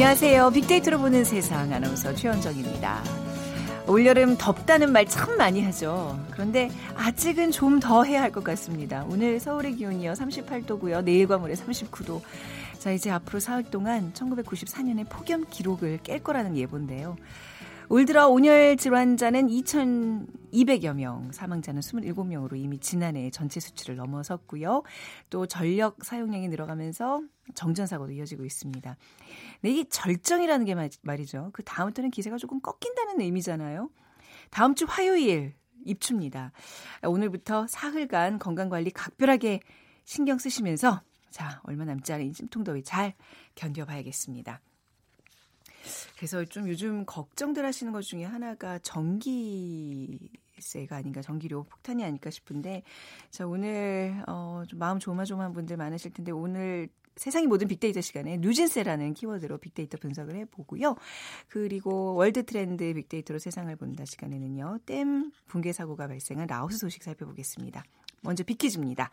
안녕하세요. 빅데이터로 보는 세상 아나운서 최현정입니다. 올여름 덥다는 말 참 많이 하죠. 그런데 아직은 좀 더 해야 할 것 같습니다. 오늘 서울의 기온이요 38도고요. 내일과 모레 39도. 자, 이제 앞으로 사흘 동안 1994년의 폭염 기록을 깰 거라는 예보인데요. 올 들어 온열 질환자는 2,200여 명, 사망자는 27명으로 이미 지난해 전체 수치를 넘어섰고요. 또 전력 사용량이 늘어가면서 정전사고도 이어지고 있습니다. 네, 이 절정이라는 게 말이죠. 그 다음부터는 기세가 조금 꺾인다는 의미잖아요. 다음 주 화요일 입춥니다. 오늘부터 사흘간 건강관리 각별하게 신경 쓰시면서 자, 얼마 남지 않은 찜통더위 잘 견뎌봐야겠습니다. 그래서 좀 요즘 걱정들 하시는 것 중에 하나가 전기 세가 아닌가, 전기료 폭탄이 아닐까 싶은데, 자, 오늘, 어, 좀 마음 조마조마한 분들 많으실 텐데, 오늘 세상의 모든 빅데이터 시간에 누진세라는 키워드로 빅데이터 분석을 해보고요. 그리고 world 트렌드 빅데이터로 세상을 본다 시간에는요. 댐 붕괴 사고가 발생한 라오스 소식 살펴보겠습니다. 먼저 빅퀴즈입니다.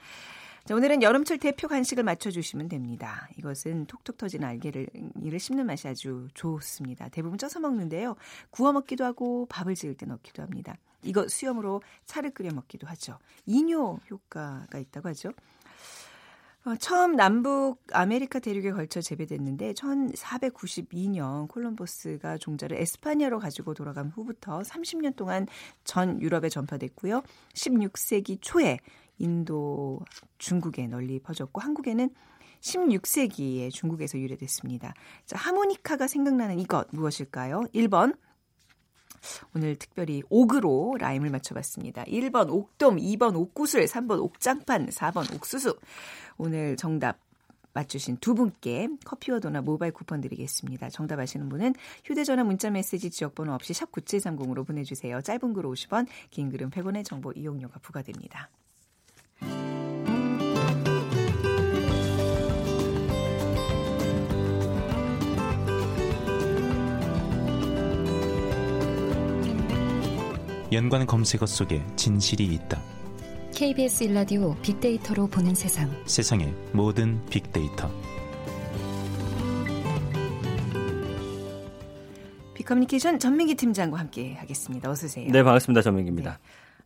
자, 오늘은 여름철 대표 간식을 맞춰주시면 됩니다. 이것은 톡톡 터진 알갱이를 씹는 맛이 아주 좋습니다. 대부분 쪄서 먹는데요. 구워 먹기도 하고 밥을 지을 때 넣기도 합니다. 이거 수염으로 차를 끓여 먹기도 하죠. 이뇨 효과가 있다고 하죠. 어, 처음 남북 아메리카 대륙에 걸쳐 재배됐는데 1492년 콜럼버스가 종자를 에스파냐로 가지고 돌아간 후부터 30년 동안 전 유럽에 전파됐고요. 16세기 초에 인도, 중국에 널리 퍼졌고 한국에는 16세기에 중국에서 유래됐습니다. 자, 하모니카가 생각나는 이것 무엇일까요? 1번 오늘 특별히 옥으로 라임을 맞춰봤습니다. 1번 옥돔, 2번 옥구슬, 3번 옥장판, 4번 옥수수. 오늘 정답 맞추신 두 분께 커피와 도나 모바일 쿠폰 드리겠습니다. 정답 아시는 분은 휴대전화 문자메시지 지역번호 없이 샵 9730으로 보내주세요. 짧은 글 50원, 긴 글은 100원의 정보 이용료가 부과됩니다. 연관 검색어 속에 진실이 있다. KBS 일라디오 빅데이터로 보는 세상. 세상의 모든 빅데이터. 빅커뮤니케이션 전민기 팀장과 함께 하겠습니다. 어서 오세요. 네, 반갑습니다. 전민기입니다.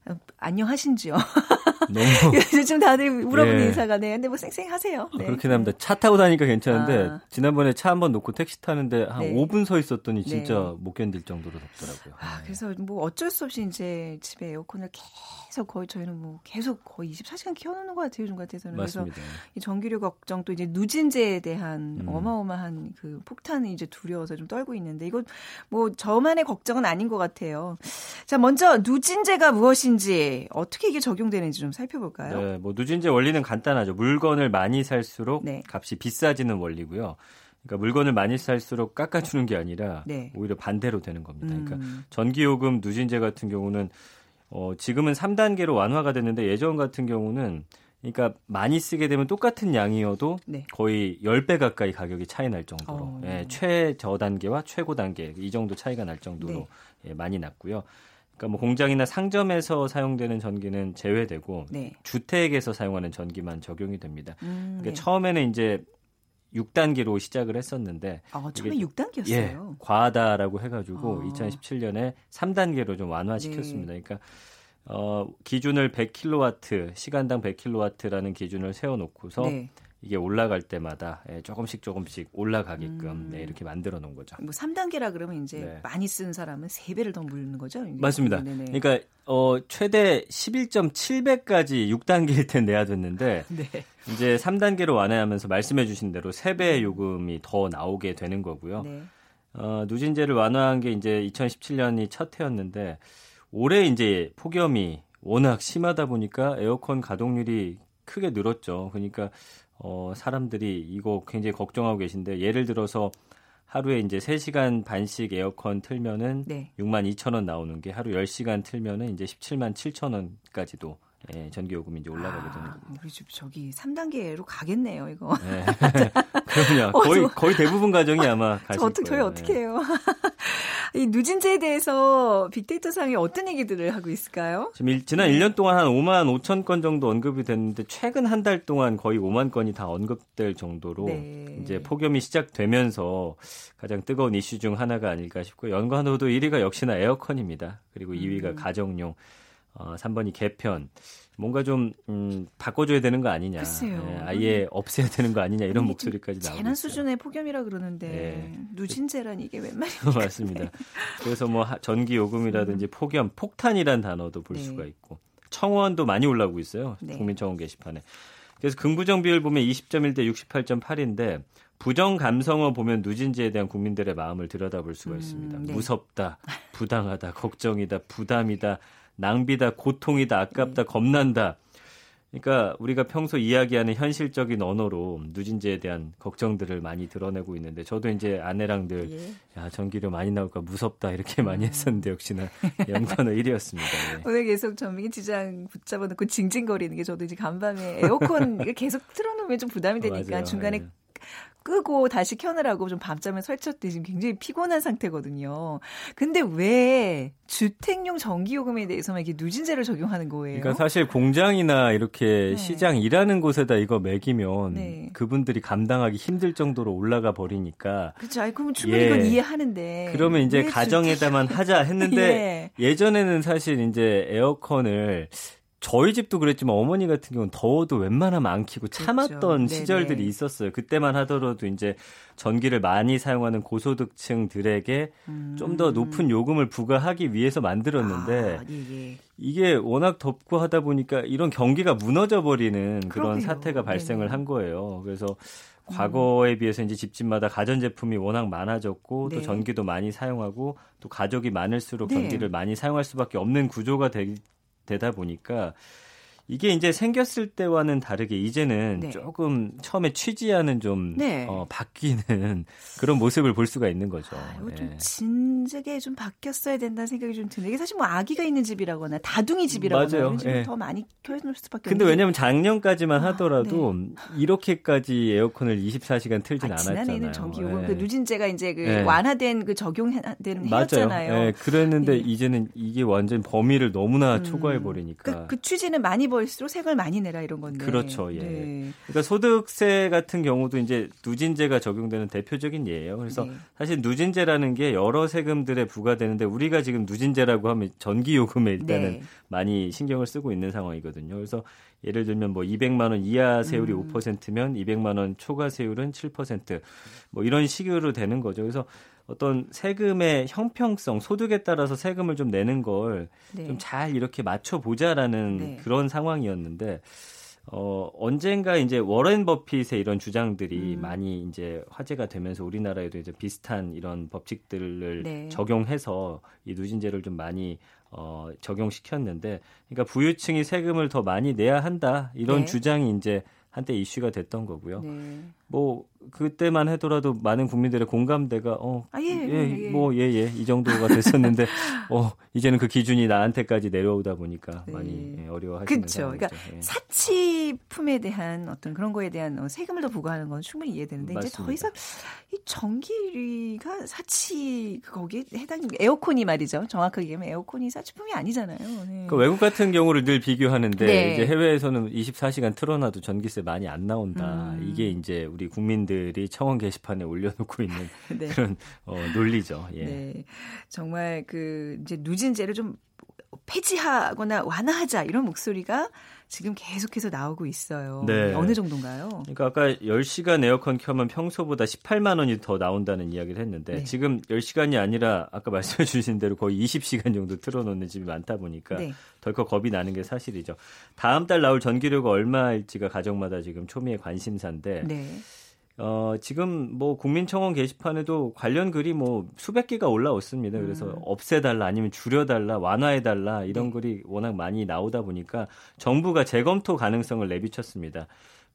네. 어, 안녕하신지요? 너무 요즘 다들 물어보는 예. 인사가 네. 근데 뭐 쌩쌩하세요. 네. 그렇긴 합니다. 차 타고 다니까 괜찮은데 아. 지난번에 차 한번 놓고 택시 타는데 한 네. 5분 서 있었더니 진짜 네. 못 견딜 정도로 덥더라고요. 아, 네. 그래서 뭐 어쩔 수 없이 이제 집에 에어컨을 계속 거의 저희는 뭐 계속 거의 24시간 키워놓는 것 같아요, 요즘 같아서는. 맞습니다. 그래서 이 전기료 걱정 또 이제 누진제에 대한 음. 어마어마한 그 폭탄이 이제 두려워서 좀 떨고 있는데 이건 뭐 저만의 걱정은 아닌 것 같아요. 자, 먼저 누진제가 무엇인지 어떻게 이게 적용되는지 좀 살펴볼까요? 네, 뭐 누진제 원리는 간단하죠. 물건을 많이 살수록 네. 값이 비싸지는 원리고요. 그러니까 물건을 많이 살수록 깎아주는 게 아니라 네. 오히려 반대로 되는 겁니다. 그러니까 음. 전기요금 누진제 같은 경우는 어, 지금은 3단계로 완화가 됐는데 예전 같은 경우는 그러니까 많이 쓰게 되면 똑같은 양이어도 네. 거의 10배 가까이 가격이 차이 날 정도로 어, 네. 예, 최저 단계와 최고 단계 이 정도 차이가 날 정도로 네. 예, 많이 났고요. 그러니까 뭐 공장이나 상점에서 사용되는 전기는 제외되고 네. 주택에서 사용하는 전기만 적용이 됩니다. 음, 그러니까 네. 처음에는 이제 6단계로 시작을 했었는데 아, 처음에 6단계였어요. 예, 과하다라고 해 가지고 아. 2017년에 3단계로 좀 완화시켰습니다. 네. 그러니까 어, 기준을 100kW 시간당 100kW라는 기준을 세워 놓고서 네. 이게 올라갈 때마다 예, 조금씩 조금씩 올라가게끔 음. 네, 이렇게 만들어 놓은 거죠. 뭐 3단계라 그러면 이제 네. 많이 쓰는 사람은 3배를 더 물는 거죠? 맞습니다. 네네. 그러니까 어, 최대 11.7배까지 6단계일 때 내야 됐는데 네. 이제 3단계로 완화하면서 말씀해 주신 대로 3배 요금이 더 나오게 되는 거고요. 네. 어, 누진제를 완화한 게 이제 2017년이 첫 해였는데 올해 이제 폭염이 워낙 심하다 보니까 에어컨 가동률이 크게 늘었죠. 그러니까 어, 사람들이 이거 굉장히 걱정하고 계신데 예를 들어서 하루에 이제 3시간 반씩 에어컨 틀면은 네. 6만 2천 원 나오는 게 하루 10시간 틀면은 이제 17만 7천 원까지도 예, 전기 요금이 이제 올라가게 되는 아. 우리 집 저기 3단계로 가겠네요, 이거. 네. 그럼요. 어, 거의 저, 거의 대부분 가정이 아마 가실 저 어떻게. 저희 어떻게 해요? 이 누진제에 대해서 빅데이터 상에 어떤 얘기들을 하고 있을까요? 지금 일, 지난 네. 1년 동안 한 5만 5천 건 정도 언급이 됐는데 최근 한 달 동안 거의 5만 건이 다 언급될 정도로 네. 이제 폭염이 시작되면서 가장 뜨거운 이슈 중 하나가 아닐까 싶고 연관어도 1위가 역시나 에어컨입니다. 그리고 2위가 음. 가정용, 어, 3번이 개편. 뭔가 좀 음, 바꿔줘야 되는 거 아니냐, 네, 아예 없애야 되는 거 아니냐 이런 목소리까지 나오고 재난 수준의 폭염이라 그러는데 네. 누진제란 이게 웬 말이에요? 맞습니다. 그래서 뭐 전기 요금이라든지 음. 폭염, 폭탄이란 단어도 볼 네. 수가 있고 청원도 많이 올라오고 있어요. 네. 국민청원 게시판에. 그래서 긍부정 비율 보면 20.1 대 68.8인데 부정 감성어 보면 누진제에 대한 국민들의 마음을 들여다볼 수가 음, 있습니다. 음, 무섭다, 부당하다, 걱정이다, 부담이다, 낭비다, 고통이다, 아깝다, 네. 겁난다. 그러니까 우리가 평소 이야기하는 현실적인 언어로 누진제에 대한 걱정들을 많이 드러내고 있는데 저도 이제 아내랑 늘 예. 야, 전기료 많이 나올까 무섭다 이렇게 많이 음. 했었는데 역시나 연관어 1위였습니다. 예. 오늘 계속 전민기 지장 붙잡아 놓고 징징거리는 게 저도 이제 간밤에 에어컨 계속 틀어놓으면 좀 부담이 되니까 어, 중간에 예. 끄고 다시 켜느라고 좀 밤잠을 설쳤더니 지금 굉장히 피곤한 상태거든요. 근데 왜 주택용 전기요금에 대해서만 이렇게 누진제를 적용하는 거예요? 그러니까 사실 공장이나 이렇게 네. 시장 일하는 곳에다 이거 매기면 네. 그분들이 감당하기 힘들 정도로 올라가 버리니까. 그렇죠. 아니, 그러면 충분히 예. 이건 이해하는데. 그러면 이제 가정에다만 주택... 하자 했는데 예. 예전에는 사실 이제 에어컨을 저희 집도 그랬지만 어머니 같은 경우는 더워도 웬만하면 안 키고 참았던 그렇죠. 시절들이 있었어요. 그때만 하더라도 이제 전기를 많이 사용하는 고소득층들에게 음. 좀더 높은 요금을 부과하기 위해서 만들었는데 아, 예, 예. 이게 워낙 덥고 하다 보니까 이런 경기가 무너져 버리는 그런 사태가 발생을 네네. 한 거예요. 그래서 음. 과거에 비해서 이제 집집마다 가전제품이 워낙 많아졌고 네. 또 전기도 많이 사용하고 또 가족이 많을수록 네. 전기를 많이 사용할 수밖에 없는 구조가 되, 되다 보니까 이게 이제 생겼을 때와는 다르게 이제는 네. 조금 처음에 취지와는 좀 네. 어, 바뀌는 그런 모습을 볼 수가 있는 거죠. 아, 이거 좀 네. 진즉에 좀 바뀌었어야 된다는 생각이 좀 드는. 이게 사실 뭐 아기가 있는 집이라거나 다둥이 집이라거나 맞아요. 이런 네. 더 많이 켜놓을 수밖에. 근데 왜냐하면 작년까지만 아, 하더라도 네. 이렇게까지 에어컨을 24시간 틀진 아, 않았잖아요. 지난해는 전기 요금 그 누진제가 이제 그 완화된 그 적용된 해였잖아요. 맞아요. 그랬는데 이제는 이게 완전 범위를 너무나 음, 초과해 버리니까. 그, 그 취지는 많이 보 벌수록 세금을 많이 내라 이런 건데. 그렇죠. 예. 네. 그러니까 소득세 같은 경우도 이제 누진제가 적용되는 대표적인 예예요. 그래서 네. 사실 누진제라는 게 여러 세금들에 부과되는데 우리가 지금 누진제라고 하면 전기 요금에 일단은 네. 많이 신경을 쓰고 있는 상황이거든요. 그래서 예를 들면 뭐 200만 원 이하 세율이 음. 5%면 200만 원 초과 세율은 7%뭐 이런 식으로 되는 거죠. 그래서 어떤 세금의 형평성, 소득에 따라서 세금을 좀 내는 걸 좀잘 네. 이렇게 맞춰보자라는 네. 그런 상황이었는데, 어, 언젠가 이제 워렌 버핏의 이런 주장들이 음. 많이 이제 화제가 되면서 우리나라에도 이제 비슷한 이런 법칙들을 네. 적용해서 이 누진제를 좀 많이 어, 적용시켰는데, 그러니까 부유층이 세금을 더 많이 내야 한다 이런 네. 주장이 이제 한때 이슈가 됐던 거고요. 네. 뭐 그때만 하더라도 많은 국민들의 공감대가 어, 아, 예, 예, 예. 뭐, 예, 예, 이 정도가 됐었는데, 어, 이제는 그 기준이 나한테까지 내려오다 보니까 네. 많이 예, 어려워하시는 그렇죠. 그러니까 예. 사치품에 대한 어떤 그런 거에 대한 어, 세금을 더 부과하는 건 충분히 이해되는데 맞습니다. 이제 더 이상 이 전기가 사치 거기에 해당 에어컨이 말이죠. 정확하게 얘기하면 에어컨이 사치품이 아니잖아요. 네. 그 외국 같은 경우를 늘 비교하는데 네. 이제 해외에서는 24시간 틀어놔도 전기세 많이 안 나온다. 음. 이게 이제 우리 국민 들이 청원 게시판에 올려놓고 있는 네. 그런 어, 논리죠. 예. 네. 정말 그 이제 누진제를 좀 폐지하거나 완화하자 이런 목소리가 지금 계속해서 나오고 있어요. 네. 어느 정도인가요? 그러니까 아까 10시간 에어컨 켜면 평소보다 18만 원이 더 나온다는 이야기를 했는데 네. 지금 10시간이 아니라 아까 말씀해 주신 대로 거의 20시간 정도 틀어놓는 집이 많다 보니까 네. 덜컥 겁이 나는 게 사실이죠. 다음 달 나올 전기료가 얼마일지가 가정마다 지금 초미의 관심사인데 네. 어, 지금 뭐 국민청원 게시판에도 관련 글이 뭐 수백 개가 올라왔습니다. 그래서 음. 없애달라 아니면 줄여달라 완화해달라 이런 네. 글이 워낙 많이 나오다 보니까 정부가 재검토 가능성을 내비쳤습니다.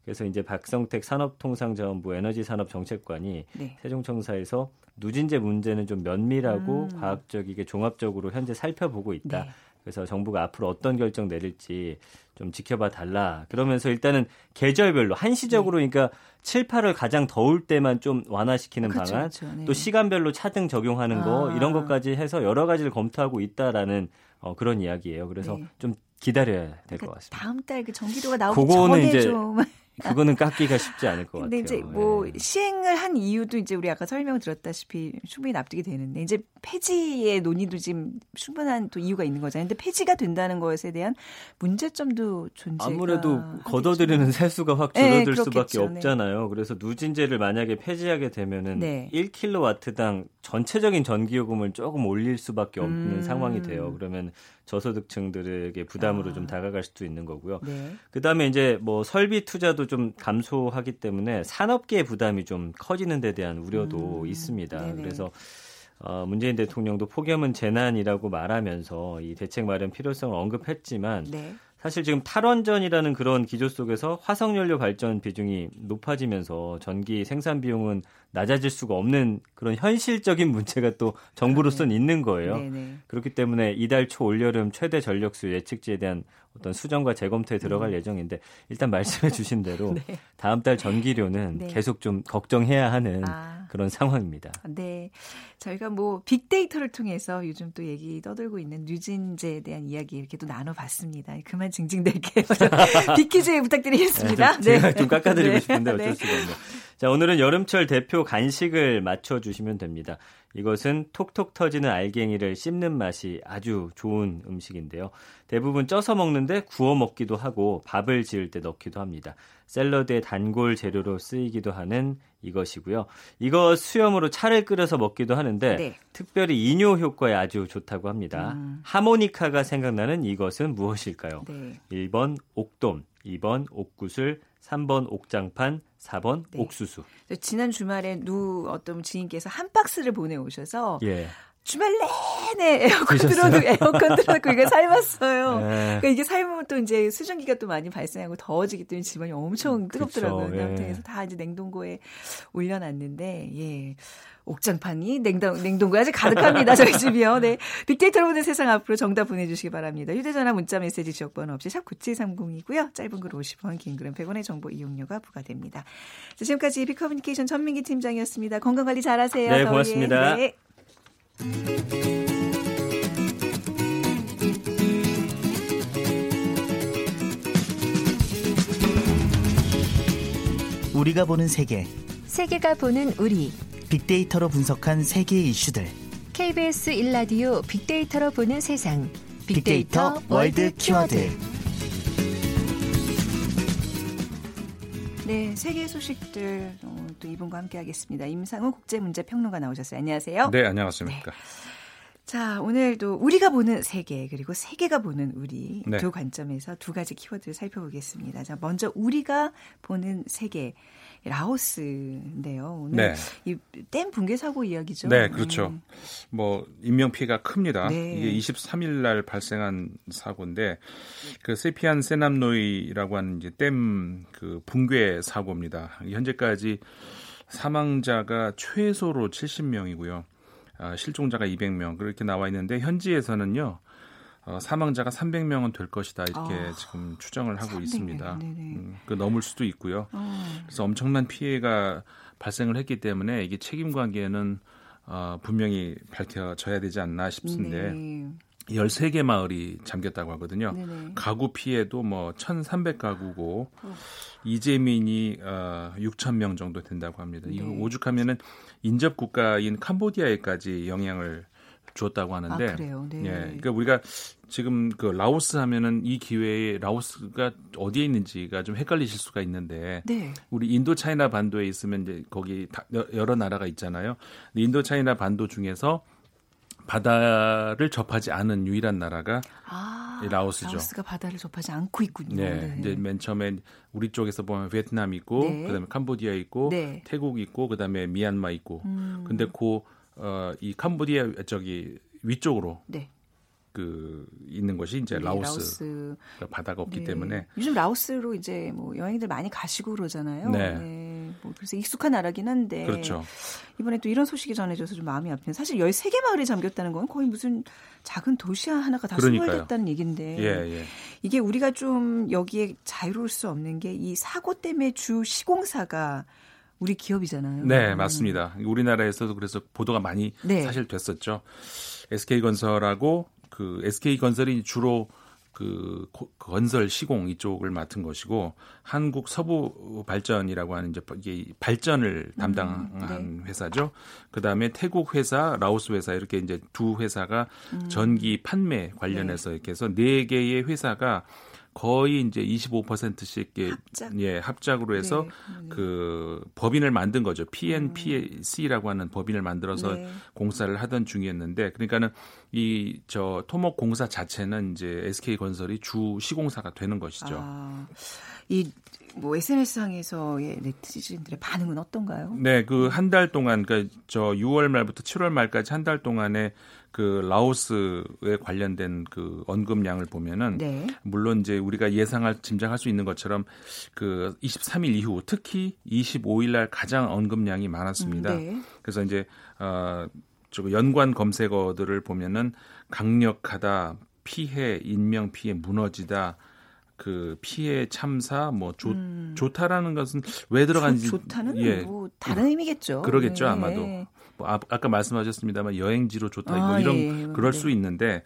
그래서 이제 박성택 산업통상자원부 에너지산업정책관이 네. 세종청사에서 누진제 문제는 좀 면밀하고 음. 과학적이게 종합적으로 현재 살펴보고 있다. 네. 그래서 정부가 앞으로 어떤 결정 내릴지 좀 지켜봐 달라. 그러면서 일단은 계절별로 한시적으로 네. 그러니까 7, 8월 가장 더울 때만 좀 완화시키는 그렇죠, 방안, 그렇죠. 네. 또 시간별로 차등 적용하는 거 아. 이런 것까지 해서 여러 가지를 검토하고 있다라는 어, 그런 이야기예요. 그래서 네. 좀 기다려야 될것 그러니까 같습니다. 다음 달 그 전기료가 나오기 전에 이제 좀 그거는 깎기가 쉽지 않을 것 근데 같아요. 이제 뭐 네. 시행을 한 이유도 이제 우리 아까 설명 드렸다시피 충분히 납득이 되는데 이제 폐지의 논의도 지금 충분한 또 이유가 있는 거잖아요. 근데 폐지가 된다는 것에 대한 문제점도 존재. 아무래도 걷어들이는 세수가 확 네, 줄어들 네, 수밖에 없잖아요. 그래서 누진제를 만약에 폐지하게 되면은 네. 1킬로와트당 전체적인 전기요금을 조금 올릴 수밖에 없는 음. 상황이 돼요. 그러면 저소득층들에게 부담으로 아. 좀 다가갈 수도 있는 거고요. 네. 그다음에 이제 뭐 설비 투자도 좀 감소하기 때문에 산업계의 부담이 좀 커지는 데 대한 우려도 음. 있습니다. 네네. 그래서 어, 문재인 대통령도 폭염은 재난이라고 말하면서 이 대책 마련 필요성을 언급했지만 네. 사실 지금 탈원전이라는 그런 기조 속에서 화석연료 발전 비중이 높아지면서 전기 생산 비용은 낮아질 수가 없는 그런 현실적인 문제가 또 정부로서는 네. 있는 거예요. 네 네. 그렇기 때문에 이달 초 올여름 최대 전력수 예측지에 대한 어떤 수정과 재검토에 들어갈 음. 예정인데 일단 말씀해 주신 대로 네. 다음 달 전기료는 네. 계속 좀 걱정해야 하는 아. 그런 상황입니다. 네. 저희가 뭐 빅데이터를 통해서 요즘 또 얘기 떠들고 있는 뉴진제에 대한 이야기 이렇게 또 나눠봤습니다. 그만 징징댈게요. 빅퀴즈 부탁드리겠습니다. 네, 좀, 제가 좀 깎아드리고 네. 싶은데 어쩔 네. 수가 없네요. 자, 오늘은 여름철 대표 간식을 맞춰주시면 됩니다. 이것은 톡톡 터지는 알갱이를 씹는 맛이 아주 좋은 음식인데요. 대부분 쪄서 먹는데 구워 먹기도 하고 밥을 지을 때 넣기도 합니다. 샐러드의 단골 재료로 쓰이기도 하는 이것이고요. 이거 수염으로 차를 끓여서 먹기도 하는데 네. 특별히 이뇨 효과에 아주 좋다고 합니다. 음. 하모니카가 생각나는 이것은 무엇일까요? 네. 1번 옥돔, 2번 옥구슬, 3번 옥장판, 4번 네. 옥수수. 지난 주말에 누 어떤 지인께서 한 박스를 보내 오셔서 예. 주말 내내 에어컨 틀어도 에어컨 틀어놓고 이거 삶았어요. 네. 그러니까 이게 삶으면 또 이제 수증기가 또 많이 발생하고 더워지기 때문에 집안이 엄청 뜨겁더라고요. 그쵸, 예. 그래서 다 이제 냉동고에 올려놨는데 예. 옥장판이 냉동, 냉동고에 아직 가득합니다. 저희 집이요. 네. 빅데이터로 보는 세상 앞으로 정답 보내주시기 바랍니다. 휴대전화 문자 메시지 지역번호 없이 샵 9730이고요. 짧은 글 50원, 긴 글은 100원의 정보 이용료가 부과됩니다. 자, 지금까지 빅커뮤니케이션 전민기 팀장이었습니다. 건강관리 잘하세요. 네, 고맙습니다. 네. 우리가 보는 세계 세계가 보는 우리 빅데이터로 분석한 세계 이슈들. KBS 일라디오 빅데이터로 보는 세상. 빅데이터, 빅데이터 world 키워드. 네, 세계 소식들 어, 또 이분과 함께하겠습니다. 임상훈 국제문제평론가 나오셨어요. 안녕하세요. 네, 안녕하십니까. 네. 자, 오늘도 우리가 보는 세계 그리고 세계가 보는 우리 네. 두 관점에서 두 가지 키워드를 살펴보겠습니다. 자, 먼저 우리가 보는 세계. 라오스인데요. 오늘 네. 이댐 붕괴 사고 이야기죠. 네, 그렇죠. 음. 뭐 인명 피해가 큽니다. 네. 이게 23일 날 발생한 사고인데 그 세피안 세남노이라고 하는 이제 댐 그 붕괴 사고입니다. 현재까지 사망자가 최소로 70명이고요. 아, 실종자가 200명 그렇게 나와 있는데 현지에서는요. 어, 사망자가 300명은 될 것이다 이렇게 아, 지금 추정을 하고 300명, 있습니다. 음, 그 넘을 수도 있고요. 어. 그래서 엄청난 피해가 발생을 했기 때문에 이게 책임 관계는 어, 분명히 밝혀져야 되지 않나 싶은데 네. 13개 마을이 잠겼다고 하거든요. 네네. 가구 피해도 뭐 1,300가구고 어. 이재민이 어, 6천 명 정도 된다고 합니다. 네. 이거 오죽하면은 인접 국가인 캄보디아에까지 영향을 주었다고 하는데. 아, 그래요. 네. 예. 그러니까 우리가 지금 그 라오스 하면은 이 기회에 라오스가 어디에 있는지가 좀 헷갈리실 수가 있는데 네. 우리 인도 차이나 반도에 있으면 이제 거기 여러 나라가 있잖아요. 인도 차이나 반도 중에서 바다를 접하지 않은 유일한 나라가 아, 라오스죠. 라오스가 바다를 접하지 않고 있군요. 네. 네. 이제 맨 처음에 우리 쪽에서 보면 베트남 있고 네. 그다음에 캄보디아 있고 네. 태국 있고 그다음에 미얀마 있고. 음. 근데 그 어, 이 캄보디아 저기 위쪽으로 네. 그 있는 것이 이제 네, 라오스, 라오스. 바다가 없기 네. 때문에 요즘 라오스로 이제 뭐 여행들 많이 가시고 그러잖아요. 네. 네. 뭐 그래서 익숙한 나라긴 한데 그렇죠. 이번에 또 이런 소식이 전해져서 좀 마음이 아프네요. 사실 13개 마을이 잠겼다는 건 거의 무슨 작은 도시 하나가 다 소멸됐다는 얘기인데 예, 예. 이게 우리가 좀 여기에 자유로울 수 없는 게 이 사고 때문에 주 시공사가 우리 기업이잖아요. 네, 맞습니다. 우리나라에서도 그래서 보도가 많이 네. 사실 됐었죠. SK건설하고 그 SK건설이 주로 그 건설 시공 이쪽을 맡은 것이고 한국 서부 발전이라고 하는 이제 이게 발전을 담당한 음, 네. 회사죠. 그다음에 태국 회사, 라오스 회사 이렇게 이제 두 회사가 음. 전기 판매 관련해서 네. 이렇게 해서 네 개의 회사가 거의 이제 25%씩 합작. 예, 합작으로 해서 네. 그 법인을 만든 거죠. PNPC라고 하는 법인을 만들어서 네. 공사를 하던 중이었는데 그러니까는 이 저 토목 공사 자체는 이제 SK 건설이 주 시공사가 되는 것이죠. 아, 이뭐 SNS상에서의 네티즌들의 반응은 어떤가요? 네, 그 한 달 동안 그러니까 저 6월 말부터 7월 말까지 한 달 동안에 그 라오스에 관련된 그 언급량을 보면은 네. 물론 이제 우리가 예상할 짐작할 수 있는 것처럼 그 23일 이후 특히 25일 날 가장 언급량이 많았습니다. 음, 네. 그래서 이제 어 저거 연관 검색어들을 보면은 강력하다, 피해, 인명 피해 무너지다, 그 피해 참사 뭐 좋, 음. 좋다라는 것은 왜 들어간지 좋 다는 예. 뭐 다른 의미겠죠. 그러겠죠 네. 아마도. 뭐 아, 까 말씀하셨습니다만 여행지로 좋다 뭐 아, 이런 예, 예. 그럴 네. 수 있는데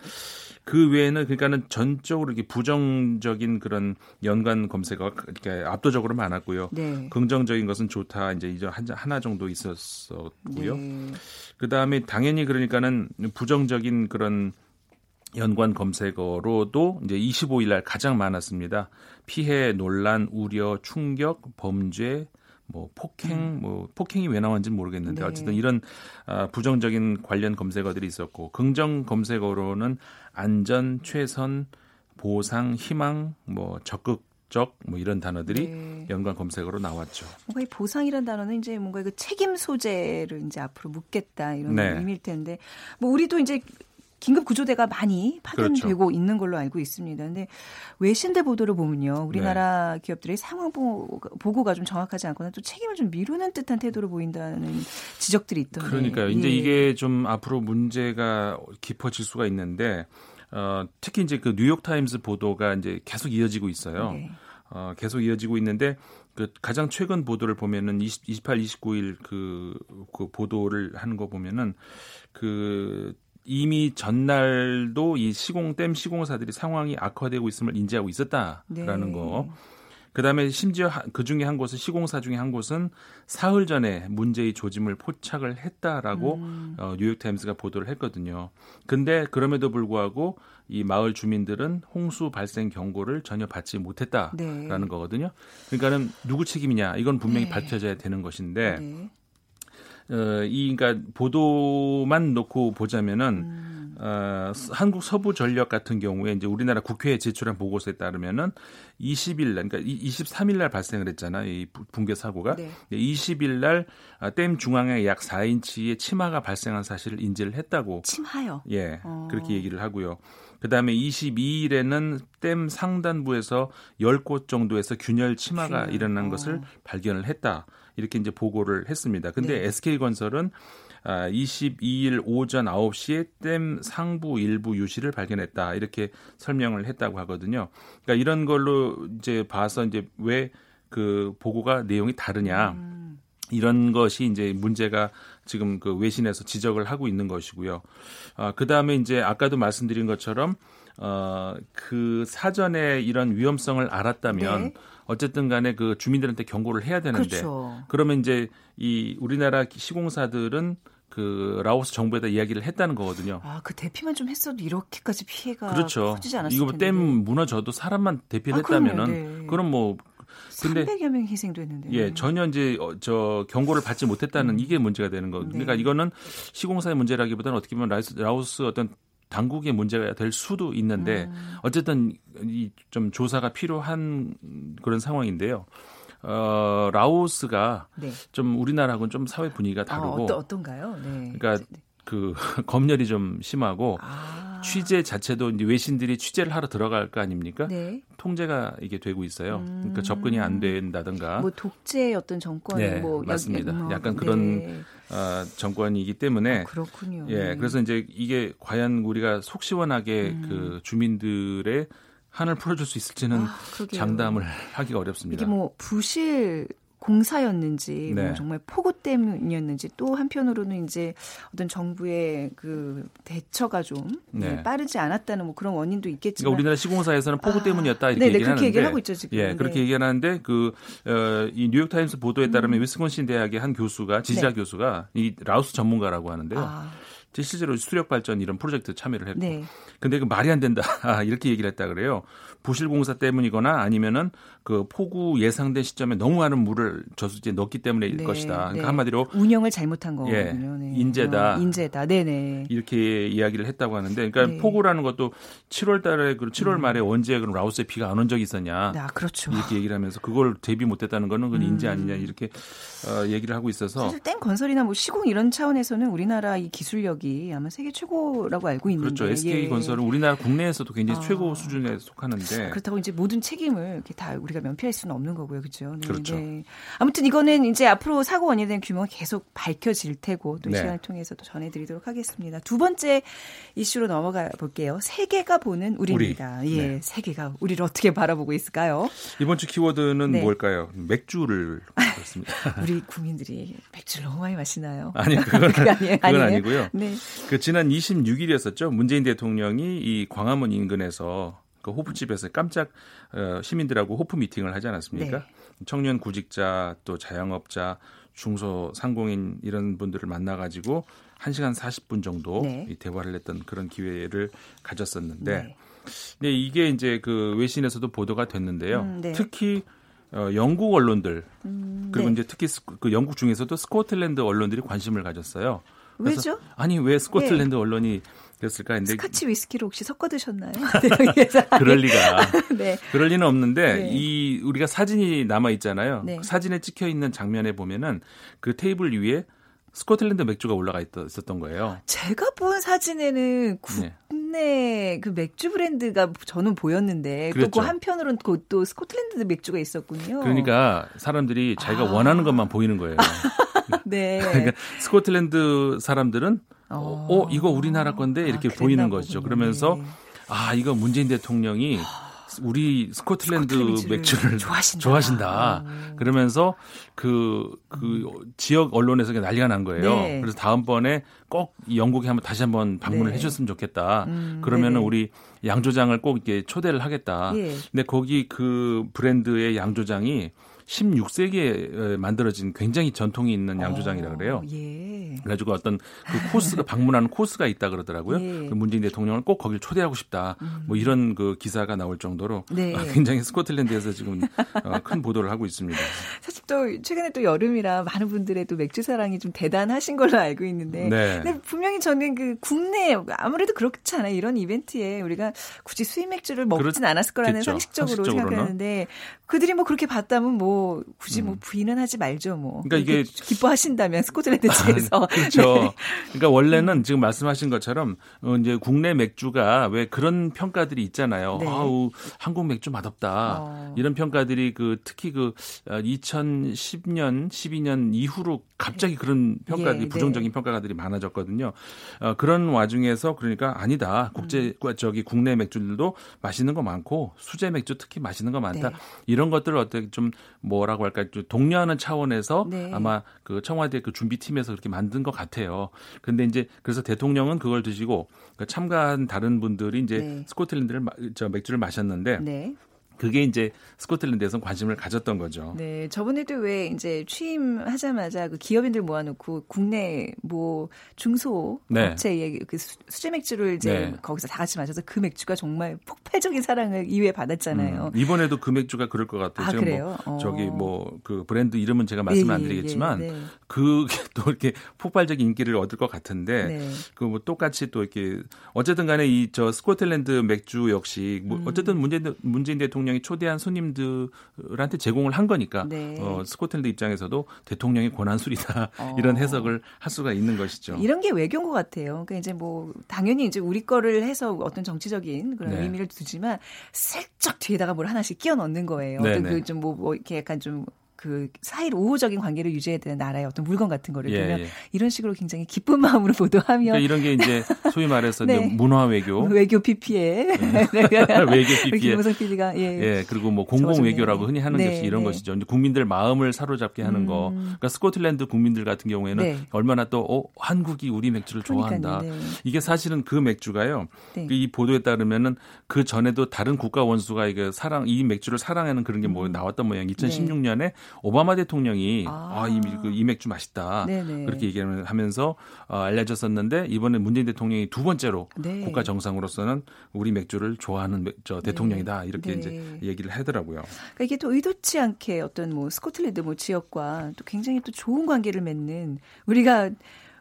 그 외에는 그러니까는 전적으로 이렇게 부정적인 그런 연관 검색어가 이렇게 압도적으로 많았고요. 네. 긍정적인 것은 좋다 이제 이제 하나 정도 있었었고요. 네. 그 다음에 당연히 그러니까는 부정적인 그런 연관 검색어로도 이제 25일 날 가장 많았습니다. 피해, 논란, 우려, 충격, 범죄, 뭐 폭행, 음. 뭐 폭행이 왜 나왔는지는 모르겠는데 네. 어쨌든 이런 아, 부정적인 관련 검색어들이 있었고 긍정 검색어로는 안전, 최선, 보상, 희망, 뭐 적극 적뭐 이런 단어들이 네. 연관 검색어로 나왔죠. 뭔가 이 보상이라는 단어는 이제 뭔가 그 책임 소재를 이제 앞으로 묻겠다 이런 네. 의미일 텐데 뭐 우리도 이제 긴급 구조대가 많이 파견되고 그렇죠. 있는 걸로 알고 있습니다. 근데 외신들 보도를 보면요. 우리나라 네. 기업들의 상황 보고가 좀 정확하지 않거나 또 책임을 좀 미루는 듯한 태도를 보인다는 지적들이 있던데. 그러니까요. 이제 예. 이게 좀 앞으로 문제가 깊어질 수가 있는데 어, 특히 이제 그 뉴욕 타임스 보도가 이제 계속 이어지고 있어요. 네. 어, 계속 이어지고 있는데 그 가장 최근 보도를 보면은 20, 28, 29일 그, 그 보도를 하는 거 보면은 그 이미 전날도 이 시공 댐 시공사들이 상황이 악화되고 있음을 인지하고 있었다라는 네. 거. 그다음에 심지어 그 중에 한 곳은 시공사 중에 한 곳은 사흘 전에 문제의 조짐을 포착을 했다라고 음. 어, 뉴욕 타임스가 보도를 했거든요. 근데 그럼에도 불구하고 이 마을 주민들은 홍수 발생 경고를 전혀 받지 못했다라는 네. 거거든요. 그러니까는 누구 책임이냐 이건 분명히 네. 밝혀져야 되는 것인데 네. 어, 이 그러니까 보도만 놓고 보자면은 음. 어, 한국 서부 전력 같은 경우에 이제 우리나라 국회에 제출한 보고서에 따르면은 20일 날 그러니까 23일 날 발생을 했잖아. 이 붕괴 사고가. 네. 20일 날댐 아, 중앙에 약 4인치의 치마가 발생한 사실을 인지를 했다고. 침하요? 예. 어. 그렇게 얘기를 하고요. 그다음에 22일에는 댐 상단부에서 10곳 정도에서 균열 치마가 균열. 일어난 어. 것을 발견을 했다. 이렇게 이제 보고를 했습니다. 근데 네. SK건설은 아, 22일 오전 9시에 댐 상부 일부 유실을 발견했다. 이렇게 설명을 했다고 하거든요. 그러니까 이런 걸로 이제 봐서 이제 왜 그 보고가 내용이 다르냐. 음. 이런 것이 이제 문제가 지금 그 외신에서 지적을 하고 있는 것이고요. 아, 그 다음에 이제 아까도 말씀드린 것처럼 어, 그 사전에 이런 위험성을 알았다면 네. 어쨌든 간에 그 주민들한테 경고를 해야 되는데 그렇죠. 그러면 이제 이 우리나라 시공사들은 그 라오스 정부에다 이야기를 했다는 거거든요. 아, 그 대피만 좀 했어도 이렇게까지 피해가 그렇죠. 커지지 않았을 이거 댐 무너져도 사람만 대피를 아, 했다면은 네. 그럼 뭐 근데 300여 명 희생도 했는데. 예, 전혀 이제 어, 저 경고를 받지 못했다는 음. 이게 문제가 되는 거죠. 그러니까 네. 이거는 시공사의 문제라기보다는 어떻게 보면 라오스, 라오스 어떤 당국의 문제가 될 수도 있는데 음. 어쨌든 이 좀 조사가 필요한 그런 상황인데요. 어, 라오스가 네. 좀 우리나라하고는 좀 사회 분위기가 아, 다르고 어, 어떤, 어떤 가요? 네. 그러니까 그 검열이 좀 심하고 아. 취재 자체도 이제 외신들이 취재를 하러 들어갈 거 아닙니까? 네. 통제가 이게 되고 있어요. 그러니까 음. 그러니까 접근이 안 된다든가. 뭐 독재 어떤 정권 네, 뭐 맞습니다. 뭐, 약간 그런 네. 어, 정권이기 때문에 아, 그렇군요. 예, 그래서 이제 이게 과연 우리가 속 시원하게 음. 그 주민들의 한을 풀어줄 수 있을지는 아, 장담을 하기가 어렵습니다. 이게 뭐 부실 공사였는지 뭐 네. 뭐 정말 폭우 때문이었는지 또 한편으로는 이제 어떤 정부의 그 대처가 좀 네. 빠르지 않았다는 뭐 그런 원인도 있겠지만 그러니까 우리나라 시공사에서는 폭우 아, 때문이었다 이렇게 얘기를 그렇게 얘기를 하고 있죠 지금. 예, 그렇게 네. 얘기하는데 그이 어, 뉴욕 타임스 보도에 따르면 음. 위스콘신 대학의 한 교수가 지지자 네. 교수가 이 라오스 전문가라고 하는데요. 아. 실제로 수력 발전 이런 프로젝트 참여를 했고. 네. 근데 그 말이 안 된다. 이렇게 얘기를 했다 그래요. 부실 공사 때문이거나 아니면은 그 폭우 예상된 시점에 너무 많은 물을 저수지에 넣었기 때문일 네, 것이다. 그러니까 네. 한마디로 운영을 잘못한. 예, 네. 인재다. 어, 인재다. 네 네. 이렇게 이야기를 했다고 하는데, 그러니까 네. 폭우라는 것도 7월 달에 그 7월 음. 말에 언제 그럼 라오스에 비가 안 온 적이 있었냐? 아, 그렇죠. 이렇게 얘기를 하면서 그걸 대비 못 했다는 거는 그건 인재 음. 아니냐 이렇게 어, 얘기를 하고 있어서 사실 땡 건설이나 뭐 시공 이런 차원에서는 우리나라 이 기술력 이 아마 세계 최고라고 알고 있는데 그렇죠. SK 예. 건설은 우리나라 국내에서도 굉장히 아. 최고 수준에 속하는데 그렇다고 이제 모든 책임을 다 우리가 면피할 수는 없는 거고요, 그렇죠? 네, 그렇죠. 네. 아무튼 이거는 이제 앞으로 사고 원인에 대한 규모가 계속 밝혀질 테고 또 네. 시간을 통해서 또 전해드리도록 하겠습니다. 두 번째 이슈로 넘어가 볼게요. 세계가 보는 우리입니다. 우리. 예, 네. 세계가 우리를 어떻게 바라보고 있을까요? 이번 주 키워드는 네. 뭘까요? 맥주를 그렇습니다. 우리 국민들이 맥주를 너무 많이 마시나요? 아니 그건, 그건 아니에요. 그건 아니고요. 네. 그 지난 26일이었었죠. 문재인 대통령이 이 광화문 인근에서 그 호프집에서 깜짝 어, 시민들하고 호프 미팅을 하지 않았습니까? 네. 청년 구직자 또 자영업자 중소 상공인 이런 분들을 만나가지고 1시간 40분 정도 네. 이 대화를 했던 그런 기회를 가졌었는데 네. 네, 이게 이제 그 외신에서도 보도가 됐는데요. 음, 네. 특히 어, 영국 언론들 음, 그리고 네. 이제 특히 그 영국 중에서도 스코틀랜드 언론들이 관심을 가졌어요. 왜죠? 아니 왜 스코틀랜드 네. 언론이 그랬을까? 근데 스카치 위스키를 혹시 섞어 드셨나요? 그럴 리가. 네. 그럴 리는 없는데 네. 이 우리가 사진이 남아 있잖아요. 네. 사진에 찍혀 있는 장면에 보면은 그 테이블 위에 스코틀랜드 맥주가 올라가 있 었던 거예요. 제가 본 사진에는 네. 국내 그 맥주 브랜드가 저는 보였는데 그렇죠. 또 그 한편으로는 또 스코틀랜드 맥주가 있었군요. 그러니까 사람들이 자기가 아. 원하는 것만 보이는 거예요. 네. 그러니까 스코틀랜드 사람들은 어, 어 이거 우리나라 건데 이렇게 아, 보이는 거죠. 그러면서 네. 아 이거 문재인 대통령이 우리 스코틀랜드, 스코틀랜드 맥주를 좋아하신다. 좋아하신다. 어. 그러면서 그, 그 지역 언론에서 난리가 난 거예요. 네. 그래서 다음번에 꼭 영국에 한번 다시 한번 방문을 네. 해줬으면 좋겠다. 음, 그러면은 우리 양조장을 꼭 이렇게 초대를 하겠다. 예. 근데 거기 그 브랜드의 양조장이 16세기에 만들어진 굉장히 전통이 있는 양조장이라 그래요. 어, 예. 그래가지고 어떤 그 코스가 방문하는 코스가 있다 그러더라고요. 예. 그 문재인 대통령을 꼭 거길 초대하고 싶다. 음. 뭐 이런 그 기사가 나올 정도로 네. 굉장히 스코틀랜드에서 지금 어, 큰 보도를 하고 있습니다. 사실 또 최근에 또 여름이라 많은 분들의 또 맥주 사랑이 좀 대단하신 걸로 알고 있는데, 네. 근데 분명히 저는 그 국내 아무래도 그렇지 않아요. 이런 이벤트에 우리가 굳이 수입 맥주를 먹진 않았을 거라는 상식적으로 생각하는데 그들이 뭐 그렇게 봤다면 뭐 굳이 뭐 음. 부인은 하지 말죠 뭐. 그러니까 이게 기뻐하신다면 스코틀랜드 측에서 그렇죠. 네. 그러니까 원래는 지금 말씀하신 것처럼 어, 이제 국내 맥주가 왜 그런 평가들이 있잖아요. 네. 아우 한국 맥주 맛없다 어. 이런 평가들이 그 특히 그 2010년 어, 12년 이후로 갑자기 그런 평가들이 예, 네. 부정적인 네. 평가들이 많아졌거든요. 어, 그런 와중에서 그러니까 아니다 국제 음. 저기 국내 맥주들도 맛있는 거 많고 수제 맥주 특히 맛있는 거 많다 네. 이런 것들을 어떻게 좀 뭐라고 할까 좀 독려하는 차원에서 네. 아마 그 청와대 그 준비팀에서 그렇게 만든 것 같아요. 근데 이제 그래서 대통령은 그걸 드시고 그 참가한 다른 분들이 이제 네. 스코틀랜드를 저 맥주를 마셨는데 네. 그게 이제 스코틀랜드에서 관심을 가졌던 거죠. 네, 저번에도 왜 이제 취임하자마자 그 기업인들 모아놓고 국내 뭐 중소 네. 업체의 그 수제 맥주를 이제 네. 거기서 다 같이 마셔서 그 맥주가 정말 폭발적인 사랑을 이외에 받았잖아요. 음, 이번에도 그 맥주가 그럴 것 같아요. 아, 뭐 그래요? 뭐 저기 어. 뭐그 브랜드 이름은 제가 말씀 안 예, 예, 드리겠지만 예, 네. 그게 또 이렇게 폭발적인 인기를 얻을 것 같은데 네. 그뭐 똑같이 또 이렇게 어쨌든 간에 이 저 스코틀랜드 맥주 역시 뭐 음. 어쨌든 문재인 문재인 대통령 대통령이 초대한 손님들한테 제공을 한 거니까 네. 어, 스코틀랜드 입장에서도 대통령의 권한술이다 어. 이런 해석을 할 수가 있는 것이죠. 이런 게 외교인 것 같아요. 그러니까 이제 뭐 당연히 이제 우리 거를 해서 어떤 정치적인 그런 네. 의미를 두지만 슬쩍 뒤에다가 뭘 하나씩 끼워 넣는 거예요. 그좀뭐 뭐 이렇게 약간 좀 그 사이로 우호적인 관계를 유지해야 되는 나라의 어떤 물건 같은 거를 예, 보면 예. 이런 식으로 굉장히 기쁜 마음으로 보도하면 그러니까 이런 게 이제 소위 말해서 네. 문화 외교 외교 PP에 네. 외교 PP에 김호성 PD가 예. 예 그리고 뭐 공공 외교라고 흔히 하는 네, 것이 이런 네. 것이죠. 국민들 마음을 사로잡게 하는 음. 거. 그러니까 스코틀랜드 국민들 같은 경우에는 네. 얼마나 또 어, 한국이 우리 맥주를 좋아한다. 네. 이게 사실은 그 맥주가요. 그이 보도에 따르면은 그 전에도 다른 국가 원수가 이게 사랑 이 맥주를 사랑하는 그런 게뭐 음. 나왔던 모양. 2016년에 오바마 대통령이 아, 아 이, 그, 이 맥주 맛있다 네네. 그렇게 얘기하면서 어, 알려졌었는데 이번에 문재인 대통령이 두 번째로 네. 국가 정상으로서는 우리 맥주를 좋아하는 저 네. 대통령이다 이렇게 네. 이제 얘기를 하더라고요. 그러니까 이게 또 의도치 않게 어떤 뭐 스코틀랜드 뭐 지역과 또 굉장히 또 좋은 관계를 맺는 우리가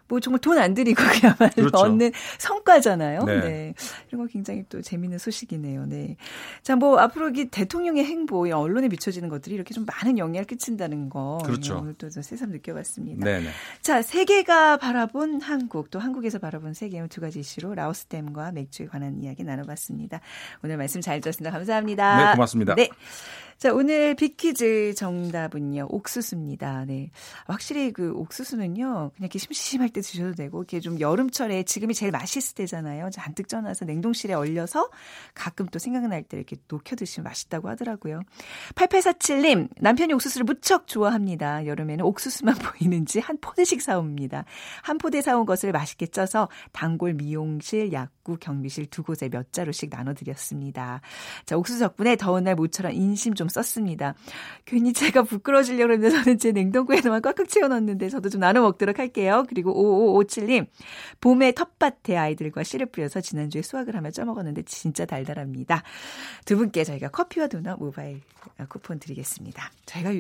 뭐 정말 돈 안 들이고 그야말로 그렇죠. 얻는 성과잖아요. 네. 네. 이런 거 굉장히 또 재미있는 소식이네요. 네. 자, 뭐 앞으로 이 대통령의 행보, 언론에 비춰지는 것들이 이렇게 좀 많은 영향을 끼친다는 거. 그렇죠. 오늘 또 새삼 느껴봤습니다. 네네. 자, 세계가 바라본 한국, 또 한국에서 바라본 세계 두 가지 이슈로 라오스댐과 맥주에 관한 이야기 나눠봤습니다. 오늘 말씀 잘 들었습니다. 감사합니다. 네, 고맙습니다. 네. 자, 오늘 비키즈 정답은요, 옥수수입니다. 네. 확실히 그 옥수수는요, 그냥 이렇게 심심할 때 드셔도 되고, 이렇게 좀 여름철에 지금이 제일 맛있을 때잖아요. 잔뜩 쪄놔서 냉동실에 얼려서 가끔 또 생각날 때 이렇게 녹여 드시면 맛있다고 하더라고요. 8847님, 남편이 옥수수를 무척 좋아합니다. 여름에는 옥수수만 보이는지 한 포대씩 사옵니다. 한 포대 사온 것을 맛있게 쪄서 단골 미용실, 약 국, 경비실 두 곳에 몇 자루씩 나눠드렸습니다. 자, 옥수수 덕분에 더운 날 모처럼 인심 좀좀 썼습니다. 괜히 제가 부끄러워지려고 했는데 저는 제 냉동고에만 꽉꽉 채워넣었는데 저도 좀 나눠 먹도록 할게요. 그리고 5557님, 봄에 텃밭에 아이들과 씨를 뿌려서 지난주에 수확을 하며 쪄먹었는데 진짜 달달합니다. 두 분께 저희가 커피와 도넛 모바일 쿠폰 드리겠습니다. 저희가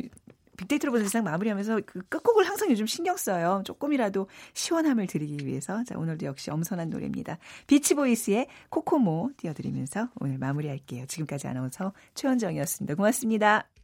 빅데이터로 보는 세상 마무리하면서 그 끝곡을 항상 요즘 신경 써요. 조금이라도 시원함을 드리기 위해서. 자, 오늘도 역시 엄선한 노래입니다. 비치보이스의 코코모 띄워드리면서 오늘 마무리할게요. 지금까지 아나운서 최원정이었습니다. 고맙습니다.